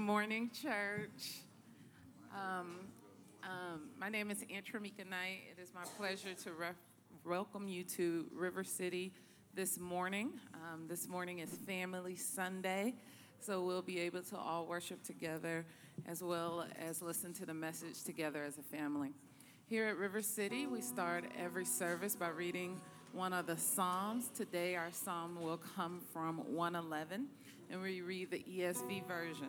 Morning, church. Um, um, my name is Antramika Knight. It is my pleasure to re- welcome you to River City this morning. Um, this morning is Family Sunday, so we'll be able to all worship together as well as listen to the message together as a family. Here at River City, we start every service by reading one of the Psalms. Today, our psalm will come from 111, and we read the ESV version.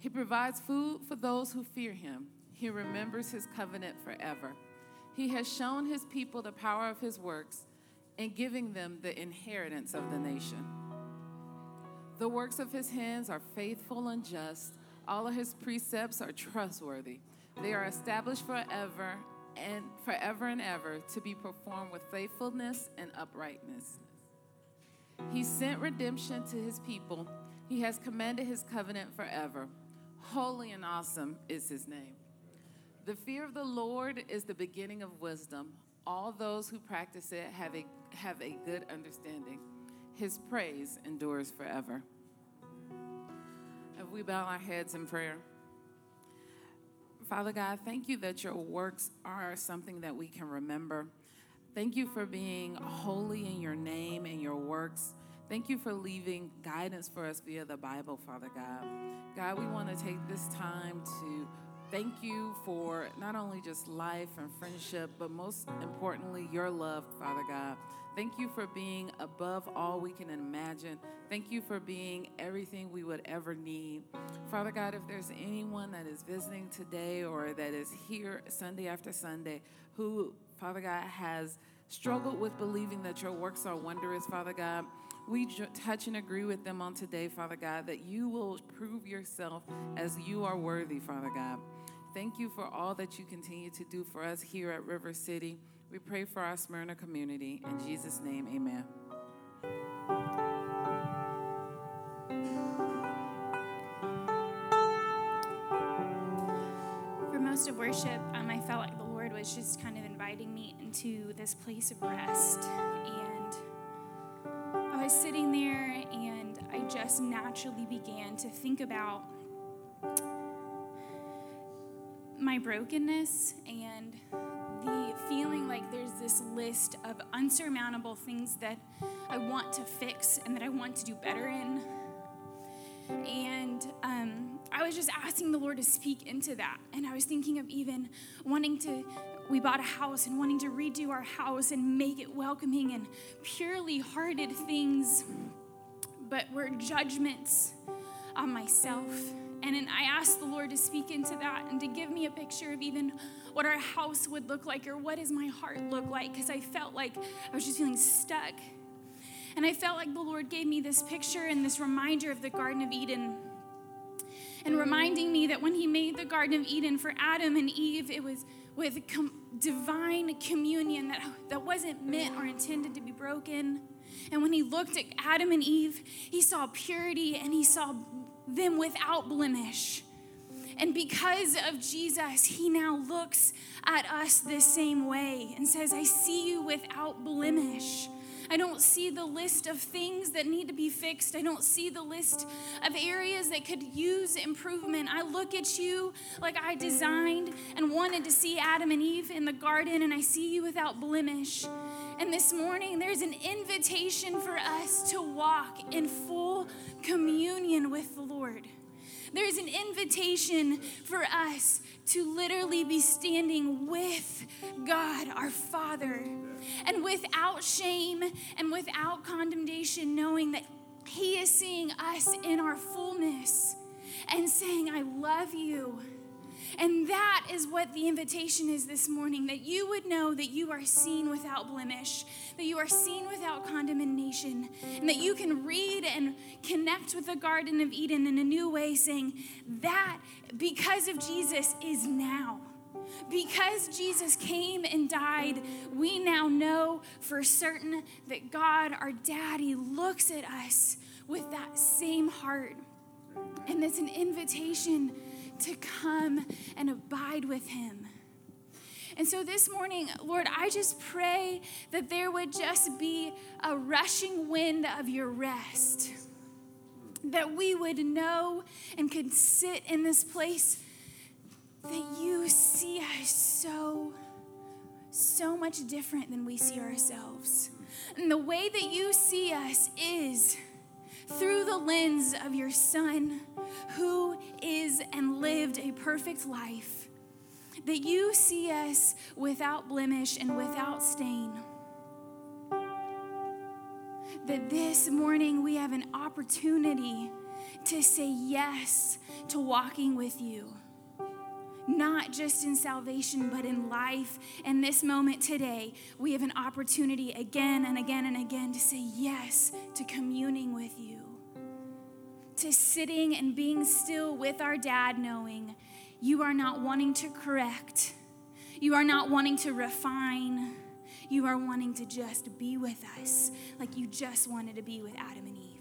He provides food for those who fear him. He remembers his covenant forever. He has shown his people the power of his works in giving them the inheritance of the nation. The works of his hands are faithful and just. All of his precepts are trustworthy. They are established forever and forever and ever to be performed with faithfulness and uprightness. He sent redemption to his people. He has commanded his covenant forever. Holy and awesome is his name. The fear of the Lord is the beginning of wisdom. All those who practice it have a, have a good understanding. His praise endures forever. If we bow our heads in prayer. Father God, thank you that your works are something that we can remember. Thank you for being holy in your name and your works. Thank you for leaving guidance for us via the Bible, Father God. God, we want to take this time to thank you for not only just life and friendship, but most importantly, your love, Father God. Thank you for being above all we can imagine. Thank you for being everything we would ever need. Father God, if there's anyone that is visiting today or that is here Sunday after Sunday who, Father God, has struggled with believing that your works are wondrous, Father God, we touch and agree with them on today, Father God, that you will prove yourself as you are worthy, Father God. Thank you for all that you continue to do for us here at River City. We pray for our Smyrna community. In Jesus' name, amen. For most of worship, um, I felt like the Lord was just kind of inviting me into this place of rest. And was sitting there and I just naturally began to think about my brokenness and the feeling like there's this list of unsurmountable things that I want to fix and that I want to do better in. And um, I was just asking the Lord to speak into that. And I was thinking of even wanting to, we bought a house and wanting to redo our house and make it welcoming and purely hearted things, but were judgments on myself And then I asked the Lord to speak into that and to give me a picture of even what our house would look like or what does my heart look like because I felt like I was just feeling stuck. And I felt like the Lord gave me this picture and this reminder of the Garden of Eden. And reminding me that when He made the Garden of Eden for Adam and Eve, it was with com- divine communion that, that wasn't meant or intended to be broken. And when He looked at Adam and Eve, He saw purity and He saw them without blemish. And because of Jesus, he now looks at us the same way and says, I see you without blemish. I don't see the list of things that need to be fixed. I don't see the list of areas that could use improvement. I look at you like I designed and wanted to see Adam and Eve in the garden, and I see you without blemish. And this morning, there's an invitation for us to walk in full communion with the Lord. There's an invitation for us to literally be standing with God, our Father, and without shame and without condemnation, knowing that He is seeing us in our fullness and saying, I love you. And that is what the invitation is this morning that you would know that you are seen without blemish, that you are seen without condemnation, and that you can read and connect with the Garden of Eden in a new way, saying, That, because of Jesus, is now. Because Jesus came and died, we now know for certain that God, our daddy, looks at us with that same heart. And it's an invitation to come and abide with him. And so this morning, Lord, I just pray that there would just be a rushing wind of your rest. That we would know and could sit in this place that you see us so, so much different than we see ourselves. And the way that you see us is through the lens of your Son, who is and lived a perfect life, that you see us without blemish and without stain. That this morning we have an opportunity to say yes to walking with you not just in salvation, but in life. And this moment today, we have an opportunity again and again and again to say yes to communing with you, to sitting and being still with our dad, knowing you are not wanting to correct, you are not wanting to refine. You are wanting to just be with us like you just wanted to be with Adam and Eve.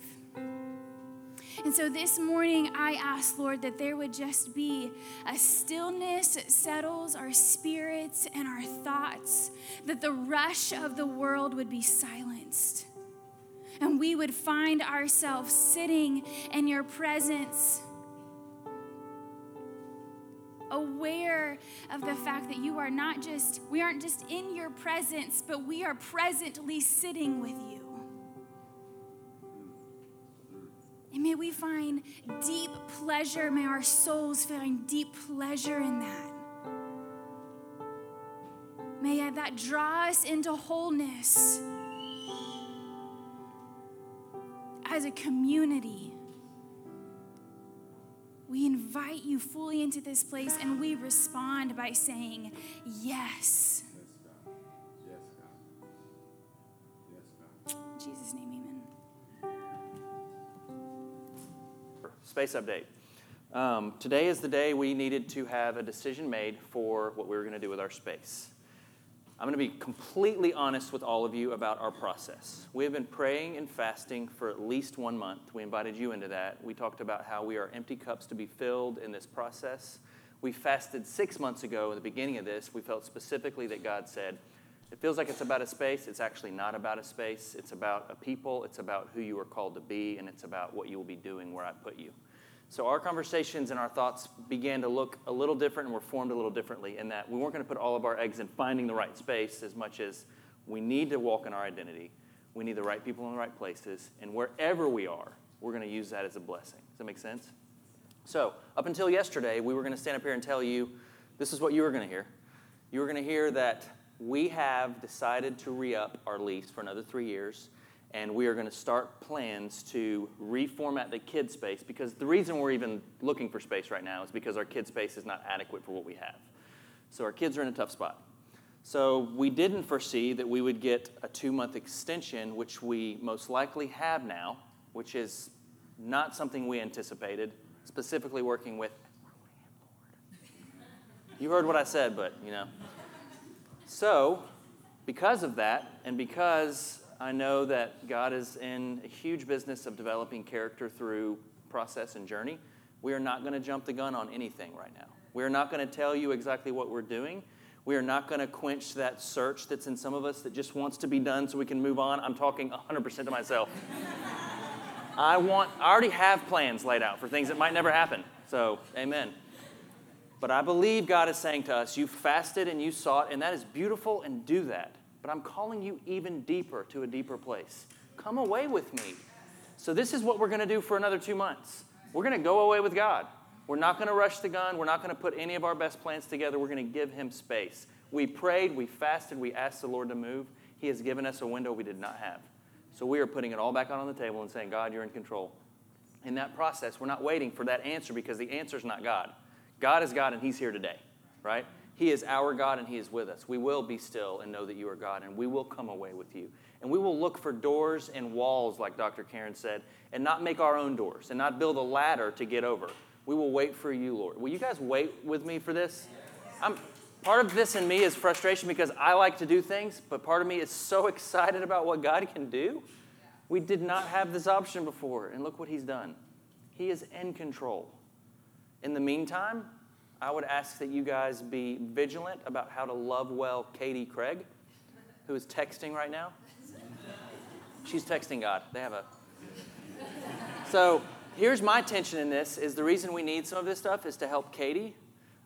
And so this morning, I ask, Lord, that there would just be a stillness that settles our spirits and our thoughts, that the rush of the world would be silenced. And we would find ourselves sitting in your presence, aware of the fact that you are not just, we aren't just in your presence, but we are presently sitting with you. And may we find deep pleasure, may our souls find deep pleasure in that. May that draw us into wholeness as a community. We invite you fully into this place and we respond by saying, Yes. Yes, God. Yes, God. Yes, In Jesus' name, Space update. Um, today is the day we needed to have a decision made for what we were going to do with our space. I'm going to be completely honest with all of you about our process. We have been praying and fasting for at least one month. We invited you into that. We talked about how we are empty cups to be filled in this process. We fasted six months ago at the beginning of this. We felt specifically that God said, it feels like it's about a space. It's actually not about a space. It's about a people. It's about who you are called to be, and it's about what you will be doing where I put you. So our conversations and our thoughts began to look a little different and were formed a little differently in that we weren't going to put all of our eggs in finding the right space as much as we need to walk in our identity. We need the right people in the right places. And wherever we are, we're going to use that as a blessing. Does that make sense? So, up until yesterday, we were going to stand up here and tell you this is what you were going to hear. You were going to hear that we have decided to re up our lease for another three years and we are going to start plans to reformat the kid space because the reason we're even looking for space right now is because our kid space is not adequate for what we have. So our kids are in a tough spot. So we didn't foresee that we would get a two month extension, which we most likely have now, which is not something we anticipated, specifically working with. You heard what I said, but you know. So, because of that, and because I know that God is in a huge business of developing character through process and journey, we are not going to jump the gun on anything right now. We are not going to tell you exactly what we're doing. We are not going to quench that search that's in some of us that just wants to be done so we can move on. I'm talking 100% to myself. I want I already have plans laid out for things that might never happen. So, amen. But I believe God is saying to us, you fasted and you sought, and that is beautiful, and do that. But I'm calling you even deeper to a deeper place. Come away with me. So, this is what we're going to do for another two months. We're going to go away with God. We're not going to rush the gun. We're not going to put any of our best plans together. We're going to give Him space. We prayed, we fasted, we asked the Lord to move. He has given us a window we did not have. So, we are putting it all back out on the table and saying, God, you're in control. In that process, we're not waiting for that answer because the answer is not God. God is God and He's here today, right? He is our God and He is with us. We will be still and know that you are God, and we will come away with you. And we will look for doors and walls, like Dr. Karen said, and not make our own doors and not build a ladder to get over. We will wait for you, Lord. Will you guys wait with me for this? I'm, part of this in me is frustration because I like to do things, but part of me is so excited about what God can do. We did not have this option before, and look what He's done. He is in control. In the meantime, I would ask that you guys be vigilant about how to love well Katie Craig, who is texting right now. She's texting God. They have a. So here's my tension in this: is the reason we need some of this stuff is to help Katie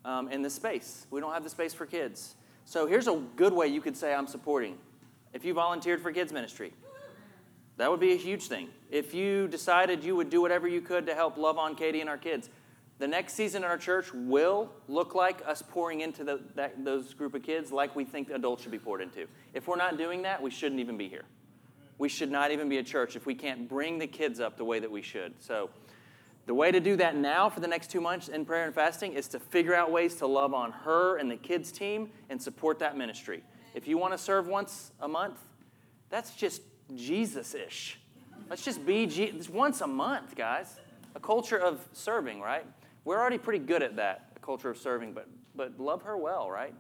um, in the space. We don't have the space for kids. So here's a good way you could say I'm supporting. If you volunteered for kids ministry, that would be a huge thing. If you decided you would do whatever you could to help love on Katie and our kids, the next season in our church will look like us pouring into the, that, those group of kids like we think adults should be poured into. If we're not doing that, we shouldn't even be here. We should not even be a church if we can't bring the kids up the way that we should. So, the way to do that now for the next two months in prayer and fasting is to figure out ways to love on her and the kids' team and support that ministry. If you want to serve once a month, that's just Jesus ish. Let's just be Je- once a month, guys. A culture of serving, right? We're already pretty good at that, a culture of serving, but, but love her well, right?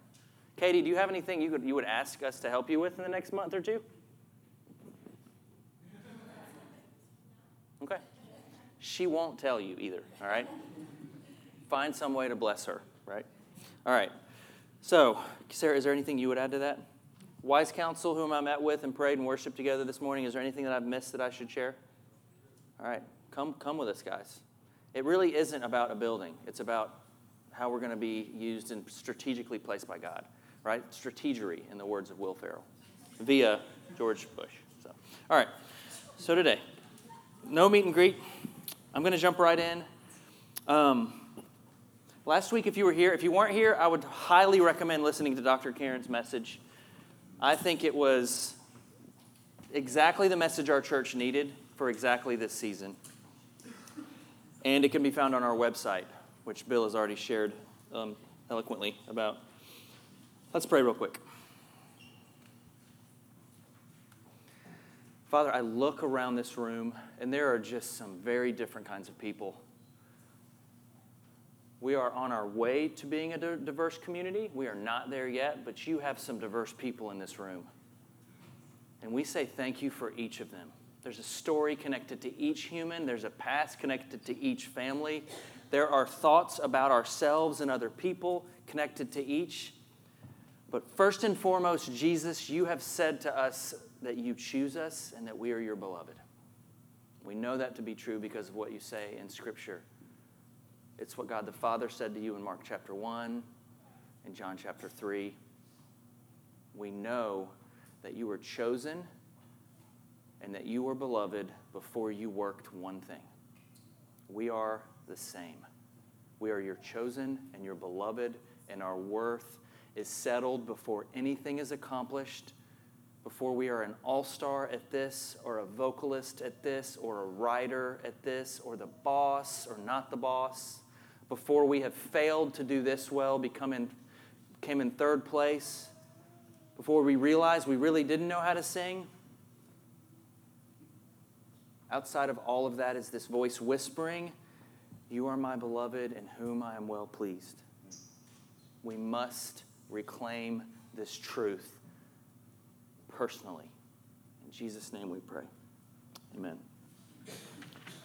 Katie, do you have anything you, could, you would ask us to help you with in the next month or two? Okay. She won't tell you either, all right? Find some way to bless her, right? All right. So, Sarah, is there anything you would add to that? Wise counsel, whom I met with and prayed and worshiped together this morning, is there anything that I've missed that I should share? All right. Come, come with us, guys. It really isn't about a building. It's about how we're going to be used and strategically placed by God, right? Strategery, in the words of Will Ferrell, via George Bush. So, all right. So today, no meet and greet. I'm going to jump right in. Um, last week, if you were here, if you weren't here, I would highly recommend listening to Dr. Karen's message. I think it was exactly the message our church needed for exactly this season. And it can be found on our website, which Bill has already shared um, eloquently about. Let's pray real quick. Father, I look around this room, and there are just some very different kinds of people. We are on our way to being a diverse community. We are not there yet, but you have some diverse people in this room. And we say thank you for each of them. There's a story connected to each human, there's a past connected to each family. There are thoughts about ourselves and other people connected to each. But first and foremost, Jesus, you have said to us that you choose us and that we are your beloved. We know that to be true because of what you say in Scripture. It's what God the Father said to you in Mark chapter 1 and John chapter 3. We know that you were chosen and that you were beloved before you worked one thing. We are the same. We are your chosen and your beloved, and our worth is settled before anything is accomplished before we are an all star at this, or a vocalist at this, or a writer at this, or the boss, or not the boss, before we have failed to do this well, become in, came in third place, before we realize we really didn't know how to sing, outside of all of that is this voice whispering, You are my beloved in whom I am well pleased. We must reclaim this truth personally. In Jesus' name we pray. Amen.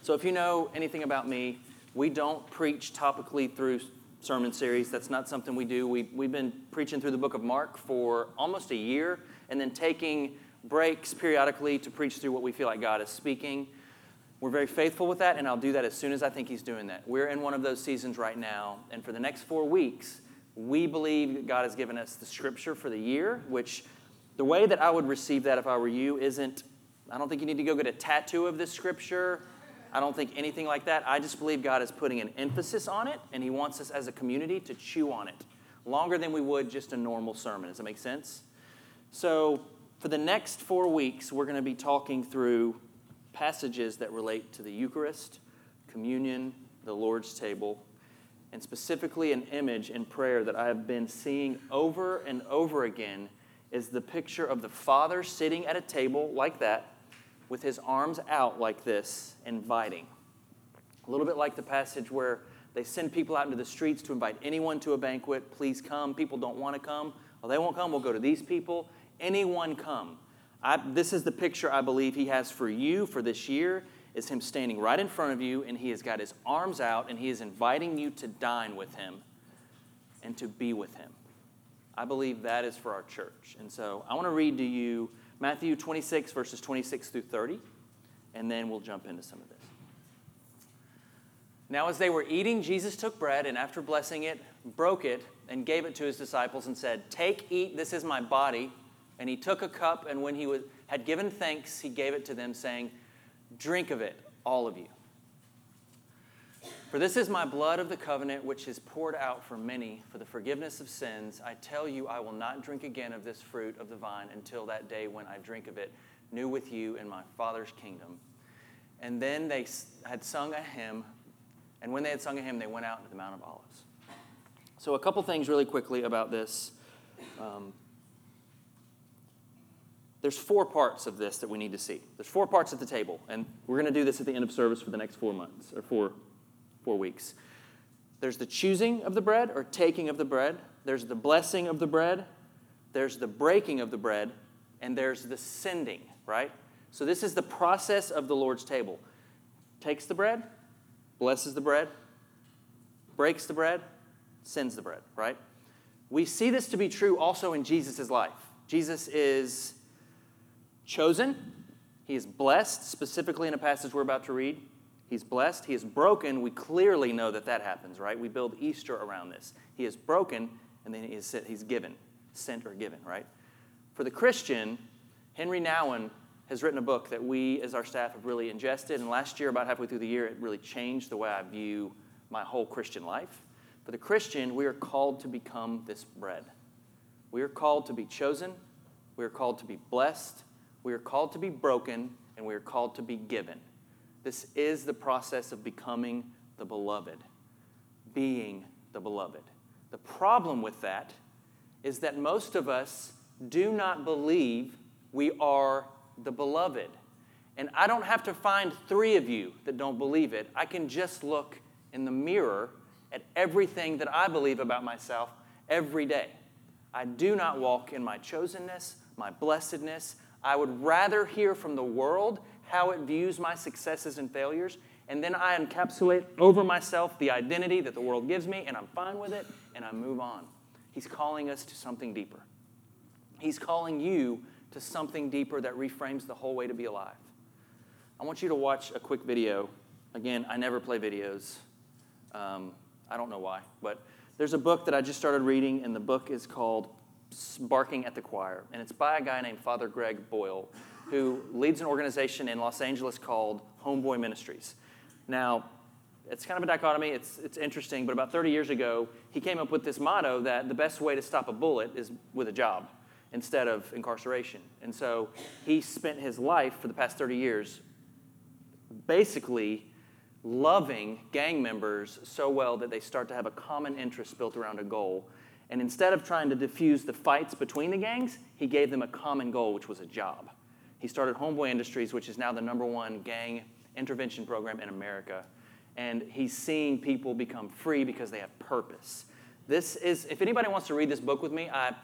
So, if you know anything about me, we don't preach topically through sermon series. That's not something we do. We, we've been preaching through the book of Mark for almost a year and then taking breaks periodically to preach through what we feel like God is speaking. We're very faithful with that, and I'll do that as soon as I think He's doing that. We're in one of those seasons right now, and for the next four weeks, we believe God has given us the scripture for the year, which the way that I would receive that if I were you isn't, I don't think you need to go get a tattoo of this scripture. I don't think anything like that. I just believe God is putting an emphasis on it, and He wants us as a community to chew on it longer than we would just a normal sermon. Does that make sense? So, for the next four weeks, we're going to be talking through passages that relate to the Eucharist, communion, the Lord's table, and specifically an image in prayer that I have been seeing over and over again is the picture of the Father sitting at a table like that with his arms out like this, inviting. A little bit like the passage where they send people out into the streets to invite anyone to a banquet. Please come. People don't want to come. Well, they won't come. We'll go to these people. Anyone come. I, this is the picture I believe he has for you for this year is him standing right in front of you and he has got his arms out and he is inviting you to dine with him and to be with him. I believe that is for our church. And so I want to read to you Matthew 26, verses 26 through 30, and then we'll jump into some of this. Now, as they were eating, Jesus took bread and after blessing it, broke it and gave it to his disciples and said, Take, eat, this is my body. And he took a cup, and when he was, had given thanks, he gave it to them, saying, Drink of it, all of you. For this is my blood of the covenant, which is poured out for many for the forgiveness of sins. I tell you, I will not drink again of this fruit of the vine until that day when I drink of it new with you in my Father's kingdom. And then they had sung a hymn, and when they had sung a hymn, they went out to the Mount of Olives. So, a couple things really quickly about this. Um, there's four parts of this that we need to see. There's four parts at the table, and we're going to do this at the end of service for the next four months or four, four weeks. There's the choosing of the bread or taking of the bread. There's the blessing of the bread. There's the breaking of the bread, and there's the sending. Right. So this is the process of the Lord's table. Takes the bread, blesses the bread, breaks the bread, sends the bread. Right. We see this to be true also in Jesus' life. Jesus is chosen. He is blessed, specifically in a passage we're about to read. He's blessed. He is broken. We clearly know that that happens, right? We build Easter around this. He is broken, and then he is, he's given, sent or given, right? For the Christian, Henri Nouwen has written a book that we, as our staff, have really ingested. And last year, about halfway through the year, it really changed the way I view my whole Christian life. For the Christian, we are called to become this bread. We are called to be chosen. We are called to be blessed. We are called to be broken and we are called to be given. This is the process of becoming the beloved, being the beloved. The problem with that is that most of us do not believe we are the beloved. And I don't have to find three of you that don't believe it. I can just look in the mirror at everything that I believe about myself every day. I do not walk in my chosenness, my blessedness. I would rather hear from the world how it views my successes and failures, and then I encapsulate over myself the identity that the world gives me, and I'm fine with it, and I move on. He's calling us to something deeper. He's calling you to something deeper that reframes the whole way to be alive. I want you to watch a quick video. Again, I never play videos. Um, I don't know why, but there's a book that I just started reading, and the book is called Barking at the Choir. And it's by a guy named Father Greg Boyle, who leads an organization in Los Angeles called Homeboy Ministries. Now, it's kind of a dichotomy, it's, it's interesting, but about 30 years ago, he came up with this motto that the best way to stop a bullet is with a job. instead of incarceration. And so he spent his life for the past 30 years basically loving gang members so well that they start to have a common interest built around a goal. And instead of trying to diffuse the fights between the gangs, he gave them a common goal, which was a job. He started Homeboy Industries, which is now the number one gang intervention program in America. And he's seeing people become free because they have purpose. This is, if anybody wants to read this book with me, I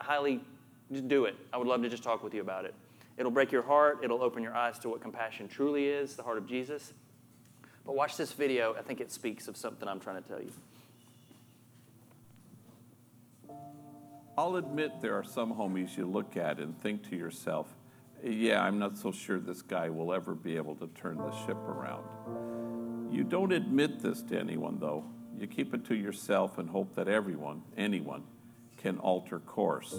highly do it. I would love to just talk with you about it. It'll break your heart, it'll open your eyes to what compassion truly is, the heart of Jesus. But watch this video. I think it speaks of something I'm trying to tell you. I'll admit there are some homies you look at and think to yourself, yeah, I'm not so sure this guy will ever be able to turn the ship around. You don't admit this to anyone, though. You keep it to yourself and hope that everyone, anyone, can alter course.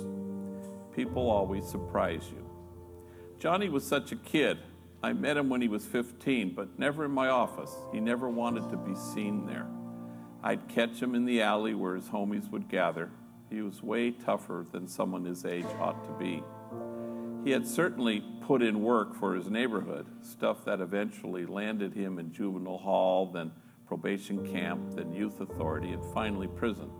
People always surprise you. Johnny was such a kid. I met him when he was 15, but never in my office. He never wanted to be seen there. I'd catch him in the alley where his homies would gather. He was way tougher than someone his age ought to be. He had certainly put in work for his neighborhood, stuff that eventually landed him in juvenile hall, then probation camp, then youth authority, and finally prison.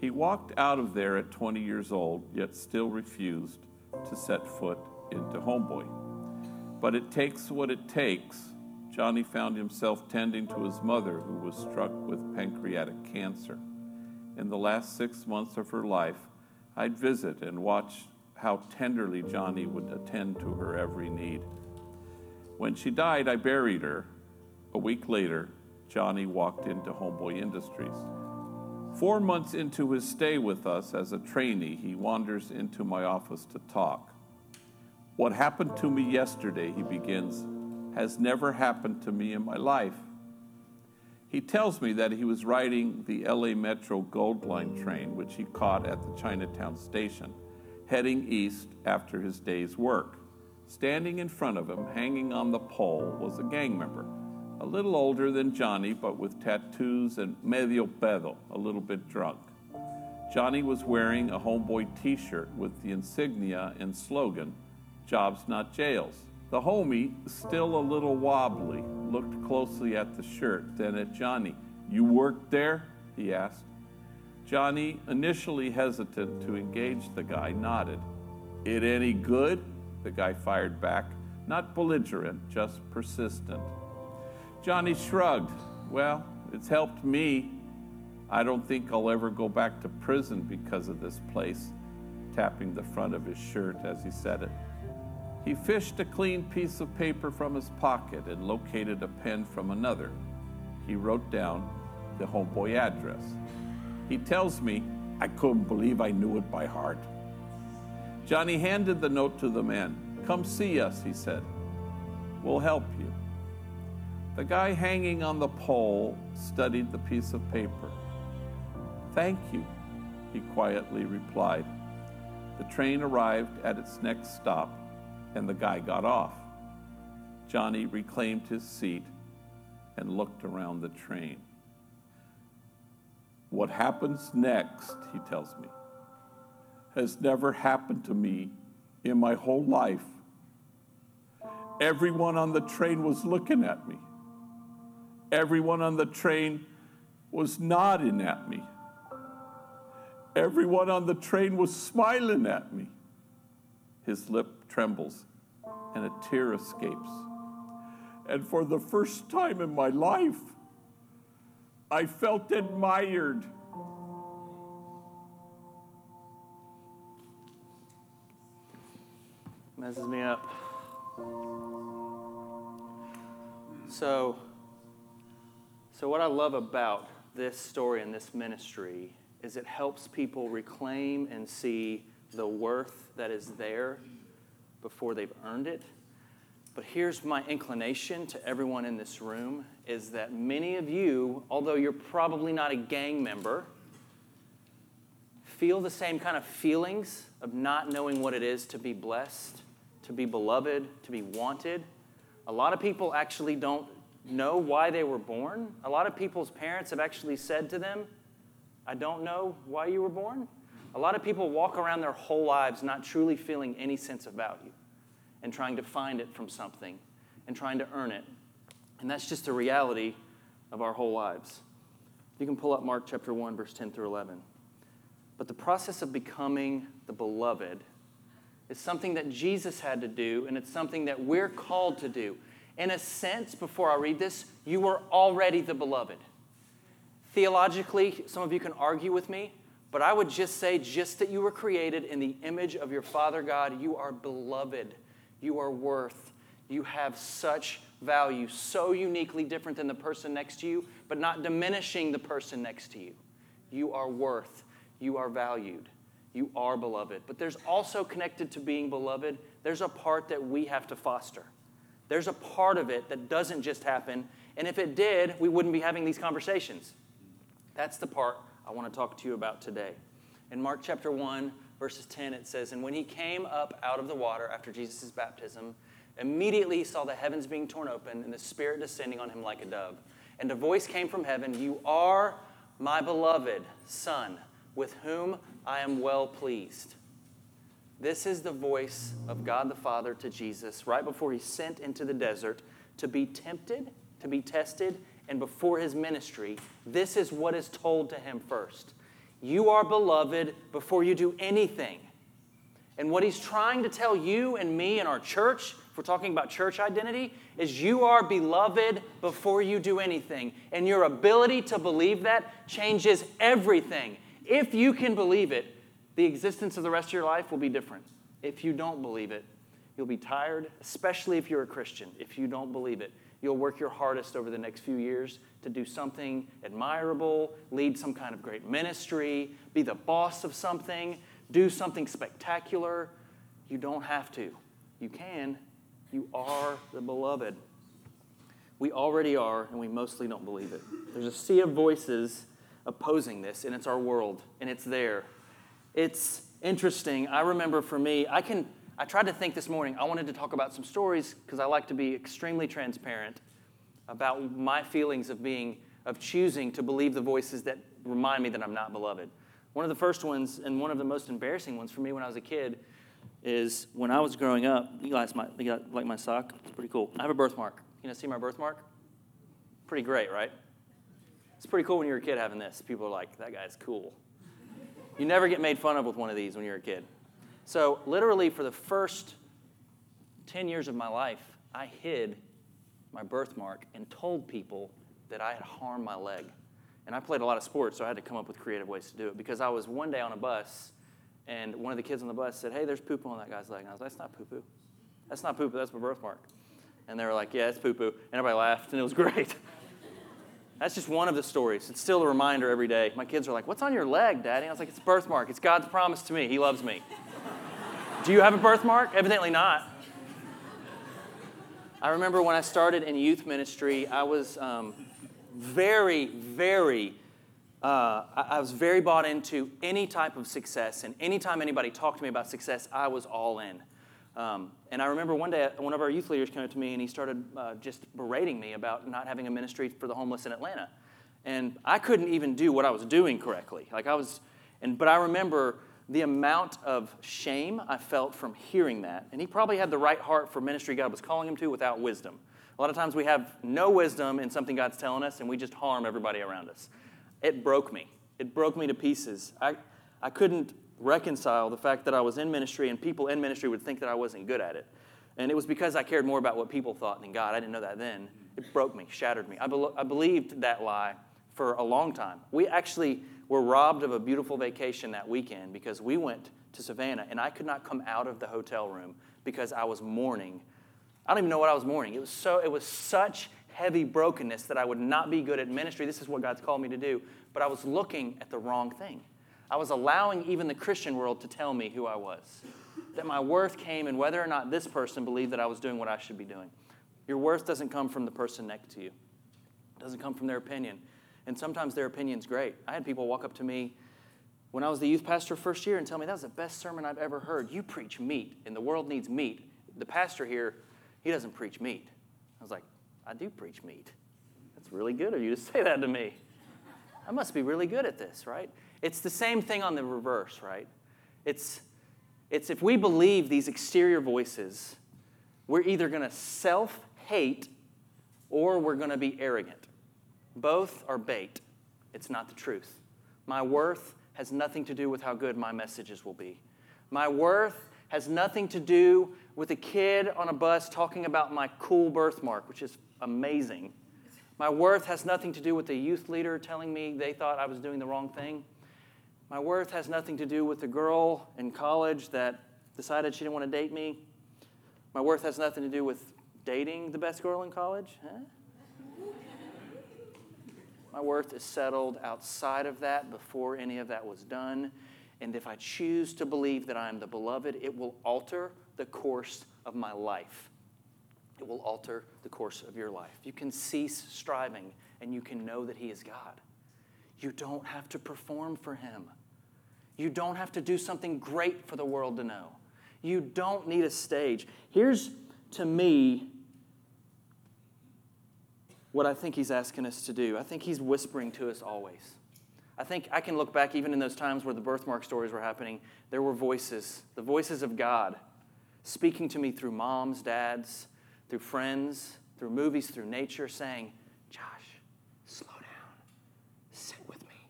He walked out of there at 20 years old, yet still refused to set foot into Homeboy. But it takes what it takes. Johnny found himself tending to his mother, who was struck with pancreatic cancer. In the last six months of her life, I'd visit and watch how tenderly Johnny would attend to her every need. When she died, I buried her. A week later, Johnny walked into Homeboy Industries. Four months into his stay with us as a trainee, he wanders into my office to talk. What happened to me yesterday, he begins, has never happened to me in my life. He tells me that he was riding the LA Metro Gold Line train, which he caught at the Chinatown station, heading east after his day's work. Standing in front of him, hanging on the pole, was a gang member, a little older than Johnny, but with tattoos and medio pedo, a little bit drunk. Johnny was wearing a homeboy t shirt with the insignia and slogan, Jobs Not Jails. The homie, still a little wobbly, looked closely at the shirt, then at Johnny. You worked there? he asked. Johnny, initially hesitant to engage the guy, nodded. It any good? The guy fired back, not belligerent, just persistent. Johnny shrugged. Well, it's helped me. I don't think I'll ever go back to prison because of this place, tapping the front of his shirt as he said it. He fished a clean piece of paper from his pocket and located a pen from another. He wrote down the homeboy address. He tells me, I couldn't believe I knew it by heart. Johnny handed the note to the man. Come see us, he said. We'll help you. The guy hanging on the pole studied the piece of paper. Thank you, he quietly replied. The train arrived at its next stop, and the guy got off. Johnny reclaimed his seat and looked around the train. What happens next, he tells me, has never happened to me in my whole life. Everyone on the train was looking at me. Everyone on the train was nodding at me. Everyone on the train was smiling at me. His lip trembles and a tear escapes. And for the first time in my life, I felt admired. messes me up. So, so what I love about this story and this ministry is it helps people reclaim and see the worth that is there before they've earned it. But here's my inclination to everyone in this room is that many of you, although you're probably not a gang member, feel the same kind of feelings of not knowing what it is to be blessed, to be beloved, to be wanted. A lot of people actually don't know why they were born. A lot of people's parents have actually said to them, I don't know why you were born. A lot of people walk around their whole lives not truly feeling any sense of value and trying to find it from something and trying to earn it. And that's just a reality of our whole lives. You can pull up Mark chapter 1, verse 10 through 11. But the process of becoming the beloved is something that Jesus had to do, and it's something that we're called to do. In a sense, before I read this, you were already the beloved. Theologically, some of you can argue with me, but I would just say, just that you were created in the image of your Father God, you are beloved. You are worth. You have such value, so uniquely different than the person next to you, but not diminishing the person next to you. You are worth. You are valued. You are beloved. But there's also connected to being beloved, there's a part that we have to foster. There's a part of it that doesn't just happen. And if it did, we wouldn't be having these conversations. That's the part I want to talk to you about today. In Mark chapter 1, verses 10, it says, And when he came up out of the water after Jesus' baptism, immediately he saw the heavens being torn open and the Spirit descending on him like a dove. And a voice came from heaven You are my beloved Son, with whom I am well pleased. This is the voice of God the Father to Jesus right before he sent into the desert to be tempted, to be tested, and before his ministry. This is what is told to him first. You are beloved before you do anything. And what he's trying to tell you and me and our church, if we're talking about church identity, is you are beloved before you do anything. And your ability to believe that changes everything. If you can believe it, the existence of the rest of your life will be different. If you don't believe it, you'll be tired, especially if you're a Christian. If you don't believe it, you'll work your hardest over the next few years to do something admirable, lead some kind of great ministry, be the boss of something, do something spectacular. You don't have to. You can. You are the beloved. We already are, and we mostly don't believe it. There's a sea of voices opposing this, and it's our world, and it's there. It's interesting. I remember for me, I can. I tried to think this morning. I wanted to talk about some stories because I like to be extremely transparent about my feelings of being, of choosing to believe the voices that remind me that I'm not beloved. One of the first ones, and one of the most embarrassing ones for me when I was a kid, is when I was growing up. You guys might you got, like my sock. It's pretty cool. I have a birthmark. You know, see my birthmark? Pretty great, right? It's pretty cool when you're a kid having this. People are like, that guy's cool. You never get made fun of with one of these when you're a kid. So, literally, for the first 10 years of my life, I hid my birthmark and told people that I had harmed my leg. And I played a lot of sports, so I had to come up with creative ways to do it because I was one day on a bus, and one of the kids on the bus said, Hey, there's poo poo on that guy's leg. And I was like, That's not poo poo. That's not poo poo, that's my birthmark. And they were like, Yeah, it's poo poo. And everybody laughed, and it was great. That's just one of the stories. It's still a reminder every day. My kids are like, What's on your leg, Daddy? And I was like, It's a birthmark. It's God's promise to me. He loves me. Do you have a birthmark? Evidently not. I remember when I started in youth ministry, I was um, very, very, uh, I I was very bought into any type of success. And anytime anybody talked to me about success, I was all in. Um, and I remember one day, one of our youth leaders came up to me and he started uh, just berating me about not having a ministry for the homeless in Atlanta. And I couldn't even do what I was doing correctly. Like I was, and, but I remember the amount of shame I felt from hearing that. And he probably had the right heart for ministry God was calling him to without wisdom. A lot of times we have no wisdom in something God's telling us and we just harm everybody around us. It broke me. It broke me to pieces. I, I couldn't reconcile the fact that I was in ministry and people in ministry would think that I wasn't good at it. And it was because I cared more about what people thought than God. I didn't know that then. It broke me, shattered me. I, bel I believed that lie for a long time. We actually were robbed of a beautiful vacation that weekend because we went to Savannah and I could not come out of the hotel room because I was mourning. I don't even know what I was mourning. It was so it was such heavy brokenness that I would not be good at ministry. This is what God's called me to do, but I was looking at the wrong thing. I was allowing even the Christian world to tell me who I was. That my worth came in whether or not this person believed that I was doing what I should be doing. Your worth doesn't come from the person next to you. It doesn't come from their opinion. And sometimes their opinion's great. I had people walk up to me when I was the youth pastor first year and tell me that was the best sermon I've ever heard. You preach meat, and the world needs meat. The pastor here, he doesn't preach meat. I was like, I do preach meat. That's really good of you to say that to me. I must be really good at this, right? It's the same thing on the reverse, right? It's, it's if we believe these exterior voices, we're either going to self hate or we're going to be arrogant. Both are bait. It's not the truth. My worth has nothing to do with how good my messages will be. My worth has nothing to do with a kid on a bus talking about my cool birthmark, which is amazing. My worth has nothing to do with a youth leader telling me they thought I was doing the wrong thing. My worth has nothing to do with the girl in college that decided she didn't want to date me. My worth has nothing to do with dating the best girl in college. Huh? My worth is settled outside of that before any of that was done. And if I choose to believe that I am the beloved, it will alter the course of my life. It will alter the course of your life. You can cease striving and you can know that He is God. You don't have to perform for Him. You don't have to do something great for the world to know. You don't need a stage. Here's, to me, what I think he's asking us to do. I think he's whispering to us always. I think I can look back even in those times where the birthmark stories were happening, there were voices, the voices of God, speaking to me through moms, dads, through friends, through movies, through nature, saying, Josh, slow down. Sit with me.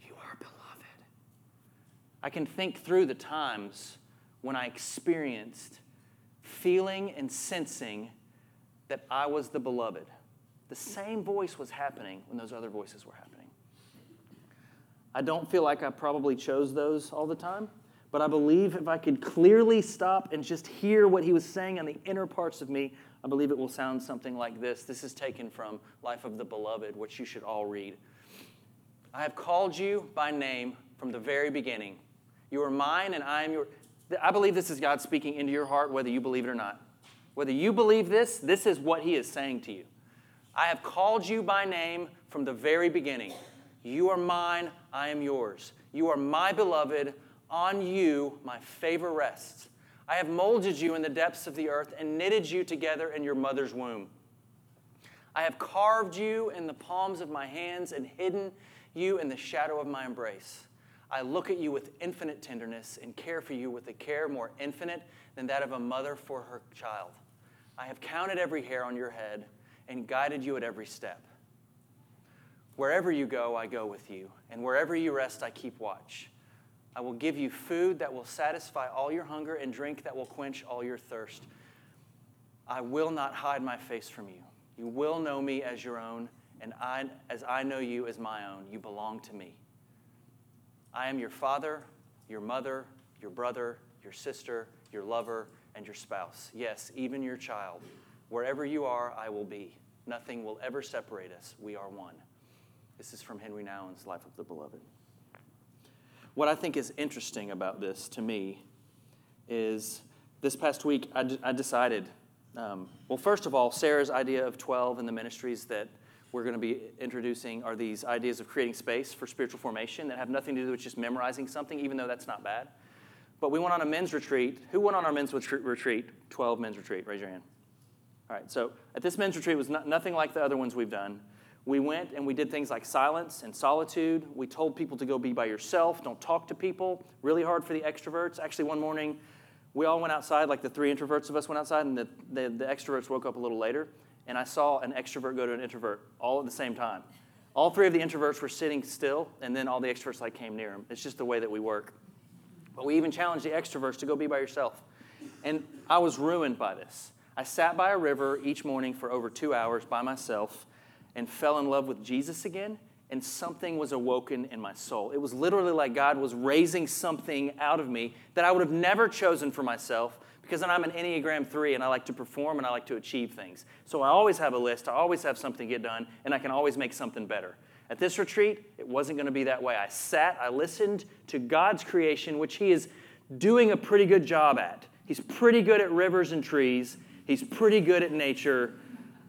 You are beloved. I can think through the times when I experienced feeling and sensing that I was the beloved. The same voice was happening when those other voices were happening. I don't feel like I probably chose those all the time, but I believe if I could clearly stop and just hear what he was saying on the inner parts of me, I believe it will sound something like this. This is taken from Life of the Beloved, which you should all read. I have called you by name from the very beginning. You are mine and I am your. I believe this is God speaking into your heart, whether you believe it or not. Whether you believe this, this is what He is saying to you. I have called you by name from the very beginning. You are mine, I am yours. You are my beloved. On you, my favor rests. I have molded you in the depths of the earth and knitted you together in your mother's womb. I have carved you in the palms of my hands and hidden you in the shadow of my embrace. I look at you with infinite tenderness and care for you with a care more infinite than that of a mother for her child. I have counted every hair on your head and guided you at every step. Wherever you go, I go with you, and wherever you rest, I keep watch. I will give you food that will satisfy all your hunger and drink that will quench all your thirst. I will not hide my face from you. You will know me as your own, and I, as I know you as my own, you belong to me. I am your father, your mother, your brother, your sister, your lover, and your spouse. Yes, even your child. Wherever you are, I will be. Nothing will ever separate us. We are one. This is from Henri Nouwen's Life of the Beloved. What I think is interesting about this to me is this past week I, d- I decided, um, well, first of all, Sarah's idea of 12 and the ministries that we're going to be introducing are these ideas of creating space for spiritual formation that have nothing to do with just memorizing something, even though that's not bad. But we went on a men's retreat. Who went on our men's retreat? 12 men's retreat. Raise your hand. All right, so at this men's retreat was not, nothing like the other ones we've done. We went and we did things like silence and solitude. We told people to go be by yourself, don't talk to people. Really hard for the extroverts. Actually, one morning, we all went outside, like the three introverts of us went outside, and the, the, the extroverts woke up a little later. And I saw an extrovert go to an introvert all at the same time. All three of the introverts were sitting still, and then all the extroverts like came near them. It's just the way that we work. But we even challenged the extroverts to go be by yourself. And I was ruined by this. I sat by a river each morning for over two hours by myself and fell in love with Jesus again, and something was awoken in my soul. It was literally like God was raising something out of me that I would have never chosen for myself because then I'm an Enneagram 3 and I like to perform and I like to achieve things. So I always have a list, I always have something get done, and I can always make something better. At this retreat, it wasn't going to be that way. I sat, I listened to God's creation, which He is doing a pretty good job at. He's pretty good at rivers and trees. He's pretty good at nature.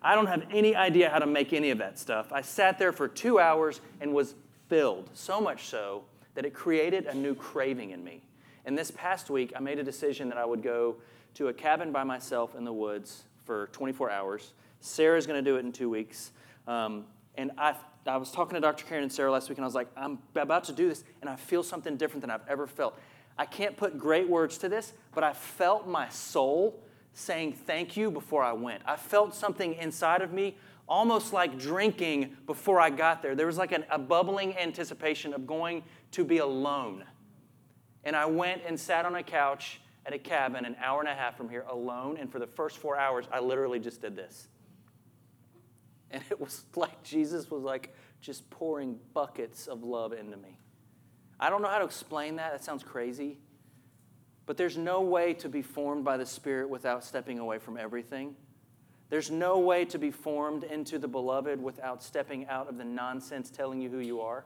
I don't have any idea how to make any of that stuff. I sat there for two hours and was filled, so much so that it created a new craving in me. And this past week, I made a decision that I would go to a cabin by myself in the woods for 24 hours. Sarah's going to do it in two weeks. Um, and I, I was talking to Dr. Karen and Sarah last week, and I was like, I'm about to do this, and I feel something different than I've ever felt. I can't put great words to this, but I felt my soul saying thank you before I went. I felt something inside of me almost like drinking before I got there. There was like an, a bubbling anticipation of going to be alone. And I went and sat on a couch at a cabin an hour and a half from here alone. And for the first four hours, I literally just did this. And it was like Jesus was like just pouring buckets of love into me. I don't know how to explain that. That sounds crazy. But there's no way to be formed by the Spirit without stepping away from everything. There's no way to be formed into the beloved without stepping out of the nonsense telling you who you are.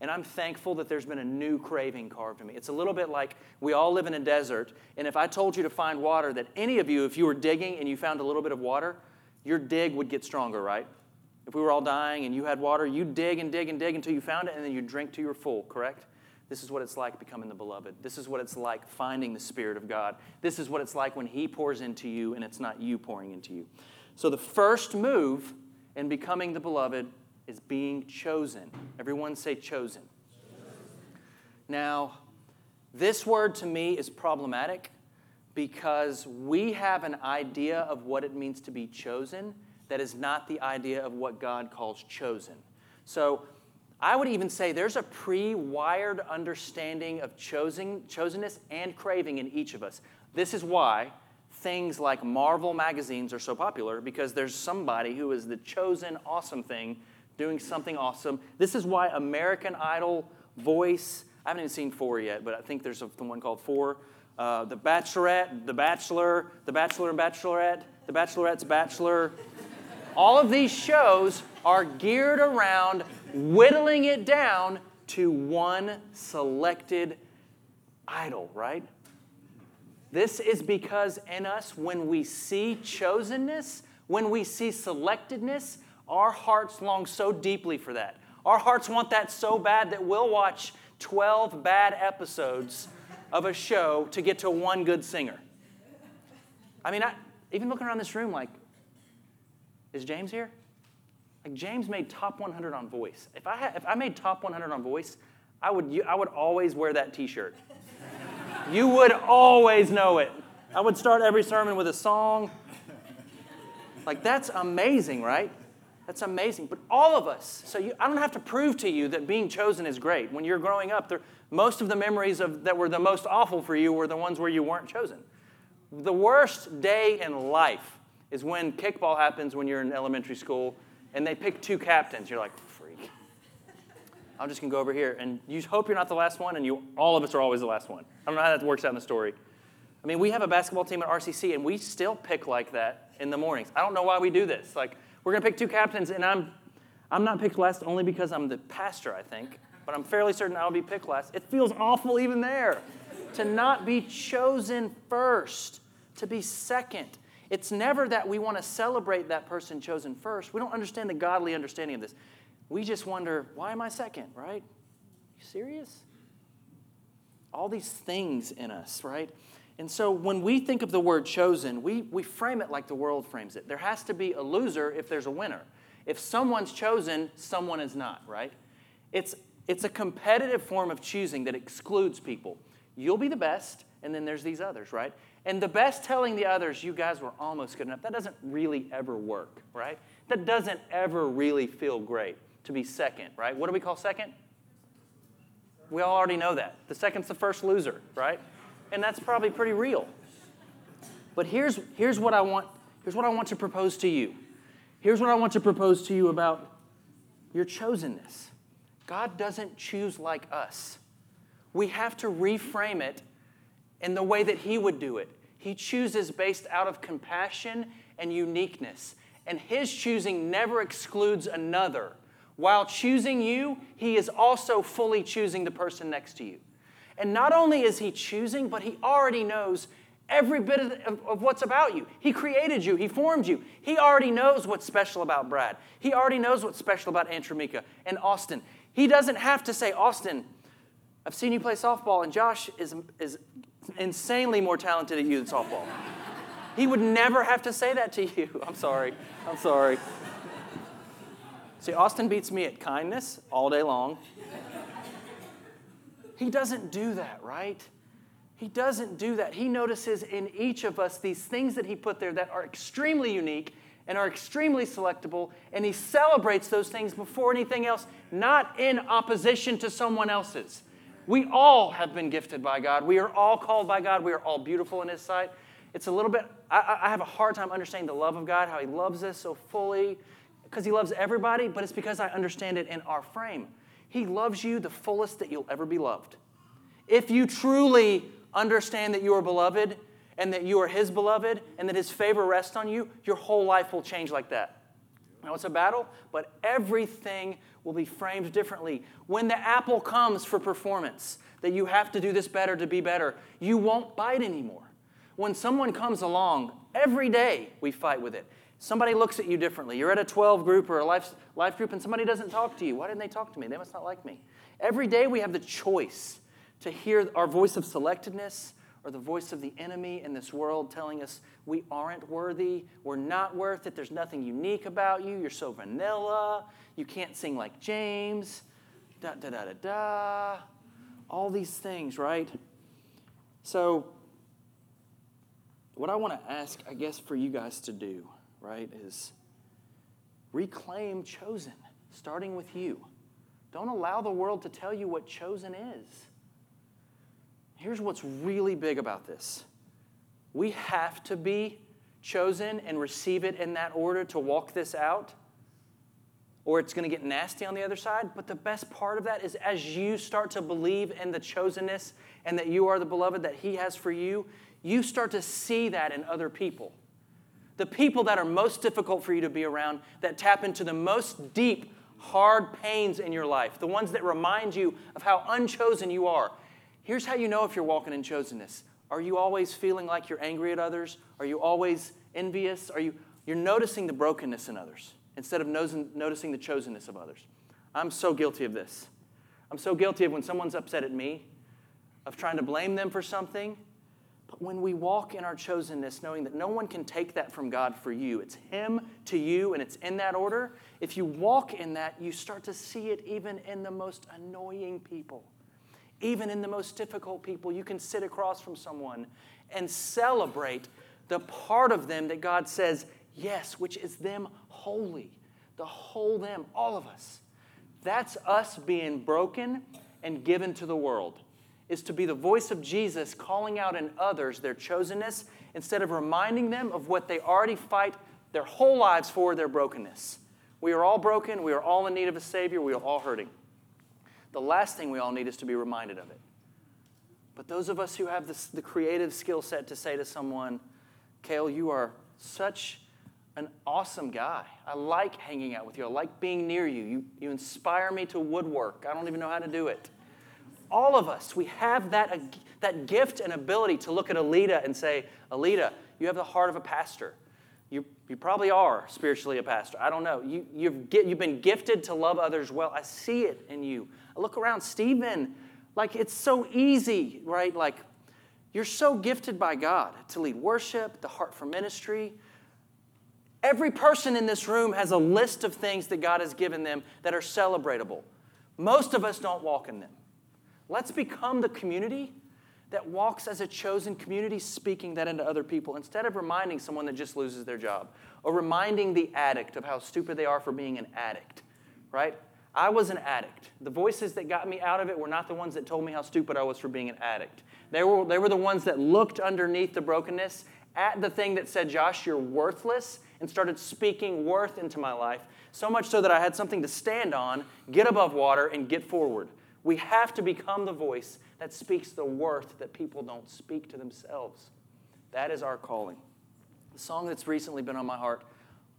And I'm thankful that there's been a new craving carved in me. It's a little bit like we all live in a desert, and if I told you to find water, that any of you, if you were digging and you found a little bit of water, your dig would get stronger, right? If we were all dying and you had water, you'd dig and dig and dig until you found it, and then you'd drink till you're full, correct? This is what it's like becoming the beloved. This is what it's like finding the Spirit of God. This is what it's like when He pours into you and it's not you pouring into you. So, the first move in becoming the beloved is being chosen. Everyone say chosen. Now, this word to me is problematic because we have an idea of what it means to be chosen that is not the idea of what God calls chosen. So, I would even say there's a pre wired understanding of chosen, chosenness and craving in each of us. This is why things like Marvel magazines are so popular because there's somebody who is the chosen awesome thing doing something awesome. This is why American Idol, Voice, I haven't even seen four yet, but I think there's a, the one called Four. Uh, the Bachelorette, The Bachelor, The Bachelor and Bachelorette, The Bachelorette's Bachelor. All of these shows are geared around whittling it down to one selected idol, right? This is because in us, when we see chosenness, when we see selectedness, our hearts long so deeply for that. Our hearts want that so bad that we'll watch 12 bad episodes of a show to get to one good singer. I mean, I, even looking around this room, like, is James here? Like James made top 100 on voice. If I, had, if I made top 100 on voice, I would, you, I would always wear that t shirt. you would always know it. I would start every sermon with a song. Like, that's amazing, right? That's amazing. But all of us, so you, I don't have to prove to you that being chosen is great. When you're growing up, most of the memories of, that were the most awful for you were the ones where you weren't chosen. The worst day in life is when kickball happens when you're in elementary school and they pick two captains. You're like, freak. I'm just gonna go over here, and you hope you're not the last one, and you all of us are always the last one. I don't know how that works out in the story. I mean, we have a basketball team at RCC, and we still pick like that in the mornings. I don't know why we do this. Like, we're gonna pick two captains, and I'm, I'm not picked last only because I'm the pastor, I think, but I'm fairly certain I'll be picked last. It feels awful even there to not be chosen first, to be second. It's never that we want to celebrate that person chosen first. We don't understand the godly understanding of this. We just wonder, why am I second, right? You serious? All these things in us, right? And so when we think of the word chosen, we, we frame it like the world frames it. There has to be a loser if there's a winner. If someone's chosen, someone is not, right? It's, it's a competitive form of choosing that excludes people. You'll be the best, and then there's these others, right? And the best telling the others, you guys were almost good enough, that doesn't really ever work, right? That doesn't ever really feel great to be second, right? What do we call second? We all already know that. The second's the first loser, right? And that's probably pretty real. But here's, here's, what I want, here's what I want to propose to you. Here's what I want to propose to you about your chosenness. God doesn't choose like us. We have to reframe it in the way that He would do it. He chooses based out of compassion and uniqueness. And His choosing never excludes another. While choosing you, He is also fully choosing the person next to you. And not only is He choosing, but He already knows every bit of, of, what's about you. He created you, He formed you. He already knows what's special about Brad. He already knows what's special about Antramika and Austin. He doesn't have to say, Austin, I've seen you play softball, and Josh is, is insanely more talented at you than softball. he would never have to say that to you. I'm sorry. I'm sorry. See, Austin beats me at kindness all day long. He doesn't do that, right? He doesn't do that. He notices in each of us these things that he put there that are extremely unique and are extremely selectable, and he celebrates those things before anything else, not in opposition to someone else's. We all have been gifted by God. We are all called by God. We are all beautiful in his sight. It's a little bit, I, I have a hard time understanding the love of God, how he loves us so fully, because he loves everybody, but it's because I understand it in our frame. He loves you the fullest that you'll ever be loved. If you truly understand that you are beloved and that you are His beloved and that His favor rests on you, your whole life will change like that. Now, it's a battle, but everything will be framed differently. When the apple comes for performance, that you have to do this better to be better, you won't bite anymore. When someone comes along, every day we fight with it. Somebody looks at you differently. You're at a 12 group or a life, life group and somebody doesn't talk to you. Why didn't they talk to me? They must not like me. Every day we have the choice to hear our voice of selectedness or the voice of the enemy in this world telling us we aren't worthy, we're not worth it, there's nothing unique about you, you're so vanilla, you can't sing like James, da da da da da. All these things, right? So, what I want to ask, I guess, for you guys to do, right, is reclaim chosen, starting with you. Don't allow the world to tell you what chosen is. Here's what's really big about this we have to be chosen and receive it in that order to walk this out, or it's going to get nasty on the other side. But the best part of that is as you start to believe in the chosenness and that you are the beloved that He has for you, you start to see that in other people. The people that are most difficult for you to be around, that tap into the most deep, hard pains in your life, the ones that remind you of how unchosen you are. Here's how you know if you're walking in chosenness. Are you always feeling like you're angry at others? Are you always envious? Are you you're noticing the brokenness in others instead of noticing the chosenness of others? I'm so guilty of this. I'm so guilty of when someone's upset at me, of trying to blame them for something but when we walk in our chosenness, knowing that no one can take that from God for you, it's Him to you, and it's in that order. If you walk in that, you start to see it even in the most annoying people, even in the most difficult people. You can sit across from someone and celebrate the part of them that God says, yes, which is them holy, the whole them, all of us. That's us being broken and given to the world is to be the voice of Jesus calling out in others their chosenness instead of reminding them of what they already fight their whole lives for their brokenness. We are all broken. We are all in need of a Savior. We are all hurting. The last thing we all need is to be reminded of it. But those of us who have this, the creative skill set to say to someone, Kale, you are such an awesome guy. I like hanging out with you. I like being near you. You, you inspire me to woodwork. I don't even know how to do it all of us, we have that, that gift and ability to look at Alita and say, Alita, you have the heart of a pastor. You, you probably are spiritually a pastor. I don't know. You, you've, get, you've been gifted to love others well. I see it in you. I look around, Stephen, like it's so easy, right? Like you're so gifted by God to lead worship, the heart for ministry. Every person in this room has a list of things that God has given them that are celebratable. Most of us don't walk in them. Let's become the community that walks as a chosen community, speaking that into other people instead of reminding someone that just loses their job or reminding the addict of how stupid they are for being an addict, right? I was an addict. The voices that got me out of it were not the ones that told me how stupid I was for being an addict. They were, they were the ones that looked underneath the brokenness at the thing that said, Josh, you're worthless, and started speaking worth into my life, so much so that I had something to stand on, get above water, and get forward. We have to become the voice that speaks the worth that people don't speak to themselves. That is our calling. The song that's recently been on my heart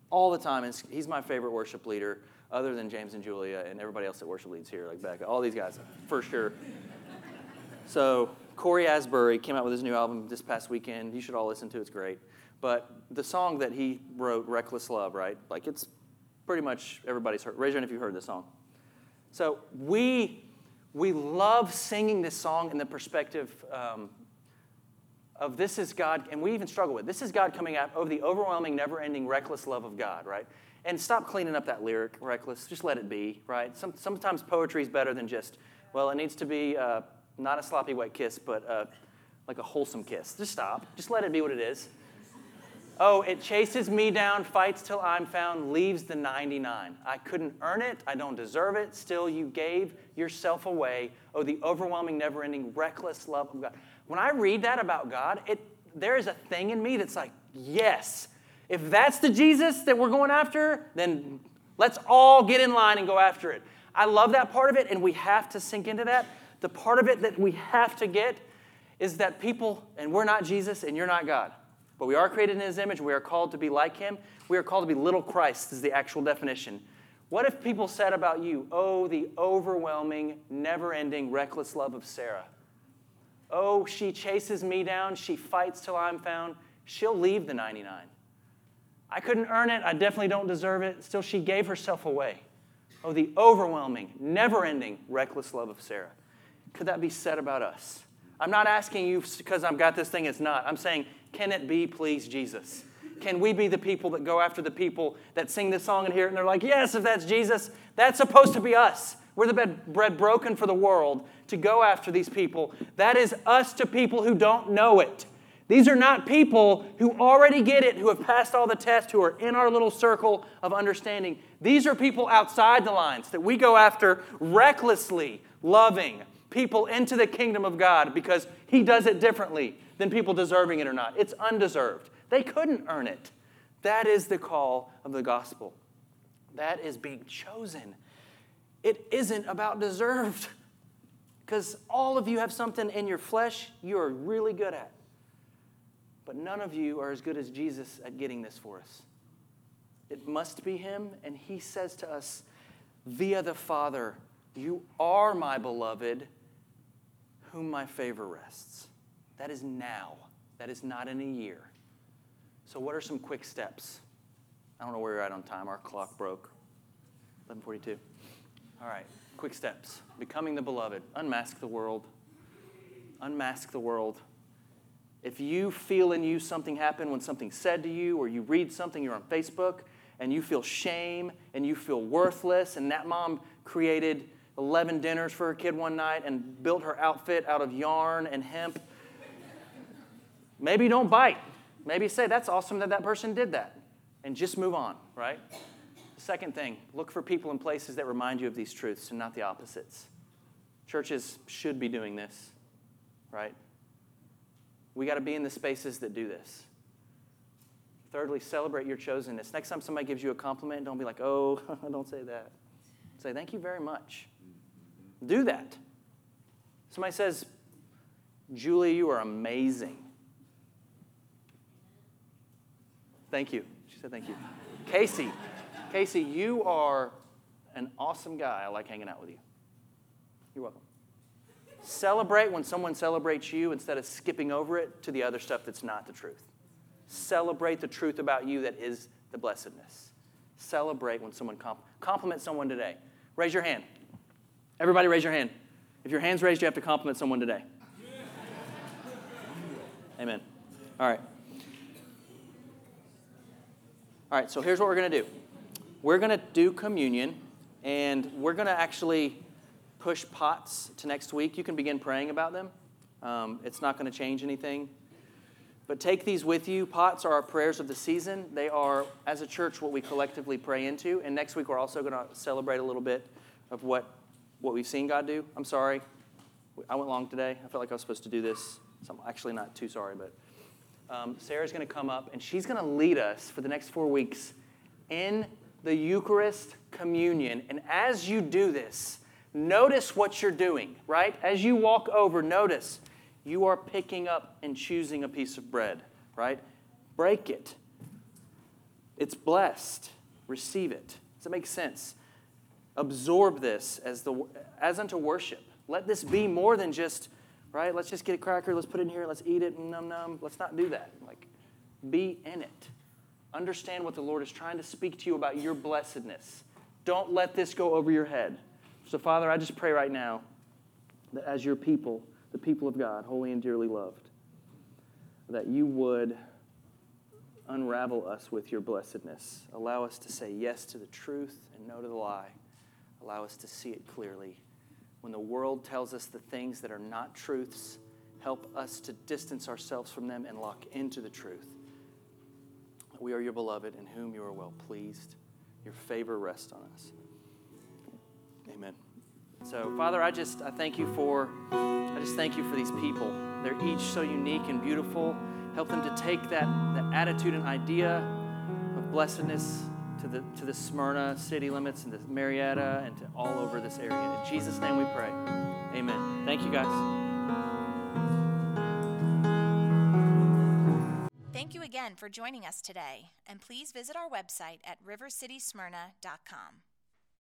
all the time, is he's my favorite worship leader, other than James and Julia and everybody else that worship leads here, like Becca, all these guys, for sure. So, Cory Asbury came out with his new album this past weekend. You should all listen to it, it's great. But the song that he wrote, Reckless Love, right? Like it's pretty much everybody's heard. Raise your hand if you've heard this song. So, we we love singing this song in the perspective um, of this is God, and we even struggle with this is God coming out over the overwhelming, never ending, reckless love of God, right? And stop cleaning up that lyric, reckless. Just let it be, right? Some, sometimes poetry is better than just, well, it needs to be uh, not a sloppy wet kiss, but uh, like a wholesome kiss. Just stop. Just let it be what it is. Oh, it chases me down, fights till I'm found, leaves the 99. I couldn't earn it, I don't deserve it, still you gave yourself away. Oh, the overwhelming, never ending, reckless love of God. When I read that about God, it, there is a thing in me that's like, yes, if that's the Jesus that we're going after, then let's all get in line and go after it. I love that part of it, and we have to sink into that. The part of it that we have to get is that people, and we're not Jesus and you're not God. But we are created in his image. We are called to be like him. We are called to be little Christ, is the actual definition. What if people said about you, oh, the overwhelming, never ending, reckless love of Sarah? Oh, she chases me down. She fights till I'm found. She'll leave the 99. I couldn't earn it. I definitely don't deserve it. Still, she gave herself away. Oh, the overwhelming, never ending, reckless love of Sarah. Could that be said about us? I'm not asking you because I've got this thing, it's not. I'm saying, can it be, please, Jesus? Can we be the people that go after the people that sing this song and hear it and they're like, yes, if that's Jesus, that's supposed to be us. We're the bread, bread broken for the world to go after these people. That is us to people who don't know it. These are not people who already get it, who have passed all the tests, who are in our little circle of understanding. These are people outside the lines that we go after recklessly, loving people into the kingdom of God because He does it differently than people deserving it or not. It's undeserved. They couldn't earn it. That is the call of the gospel. That is being chosen. It isn't about deserved because all of you have something in your flesh you are really good at. But none of you are as good as Jesus at getting this for us. It must be Him, and He says to us via the Father, You are my beloved, whom my favor rests. That is now, that is not in a year. So, what are some quick steps? I don't know where you're at on time. Our clock broke. 11:42. All right, quick steps. Becoming the beloved. Unmask the world. Unmask the world. If you feel in you something happened when something said to you, or you read something, you're on Facebook, and you feel shame and you feel worthless, and that mom created 11 dinners for her kid one night and built her outfit out of yarn and hemp, maybe don't bite. Maybe say, that's awesome that that person did that, and just move on, right? Second thing, look for people and places that remind you of these truths and not the opposites. Churches should be doing this, right? We got to be in the spaces that do this. Thirdly, celebrate your chosenness. Next time somebody gives you a compliment, don't be like, oh, don't say that. Say, thank you very much. Do that. Somebody says, Julie, you are amazing. Thank you. She said, thank you. Casey, Casey, you are an awesome guy. I like hanging out with you. You're welcome. Celebrate when someone celebrates you instead of skipping over it to the other stuff that's not the truth. Celebrate the truth about you that is the blessedness. Celebrate when someone comp- compliment someone today. Raise your hand. Everybody, raise your hand. If your hand's raised, you have to compliment someone today. Amen. All right. All right, so here's what we're going to do we're going to do communion, and we're going to actually push pots to next week. You can begin praying about them. Um, it's not going to change anything. But take these with you. Pots are our prayers of the season. They are, as a church, what we collectively pray into. And next week, we're also going to celebrate a little bit of what, what we've seen God do. I'm sorry. I went long today. I felt like I was supposed to do this. So I'm actually not too sorry, but um, Sarah's going to come up and she's going to lead us for the next four weeks in the Eucharist communion. And as you do this, notice what you're doing, right? As you walk over, notice you are picking up and choosing a piece of bread, right? Break it. It's blessed. Receive it. Does that make sense? Absorb this as, the, as unto worship. Let this be more than just, right? Let's just get a cracker, let's put it in here, let's eat it, mm, num num. Let's not do that. Like, be in it. Understand what the Lord is trying to speak to you about your blessedness. Don't let this go over your head. So, Father, I just pray right now that as your people, the people of God, holy and dearly loved, that you would unravel us with your blessedness. Allow us to say yes to the truth and no to the lie. Allow us to see it clearly. When the world tells us the things that are not truths, help us to distance ourselves from them and lock into the truth. We are your beloved, in whom you are well pleased. Your favor rests on us. Amen. So, Father, I just I thank you for I just thank you for these people. They're each so unique and beautiful. Help them to take that, that attitude and idea of blessedness to the to the Smyrna city limits and to Marietta and to all over this area. In Jesus' name we pray. Amen. Thank you guys. Thank you again for joining us today, and please visit our website at rivercitysmyrna.com.